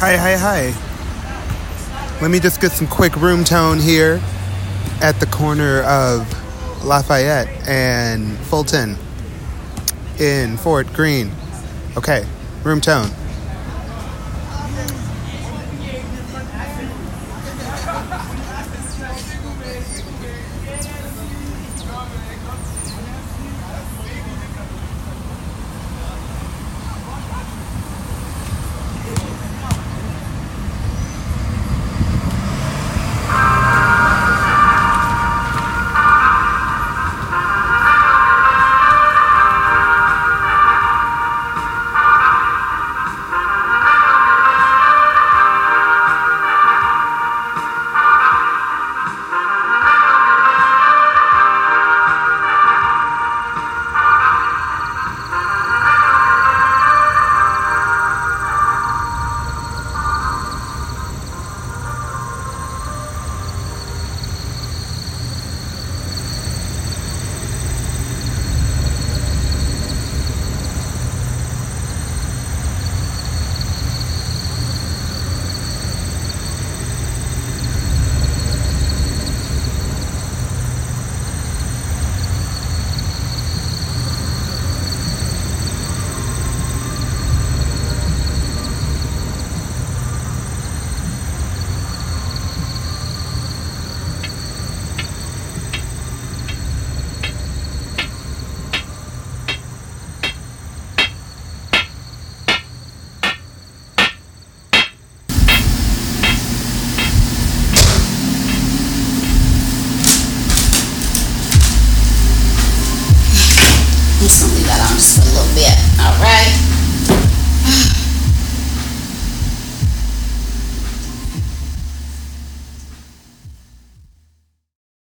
Hi, hi, hi. Let me just get some quick room tone here at the corner of Lafayette and Fulton in Fort Greene. Okay, room tone. just a little bit, alright?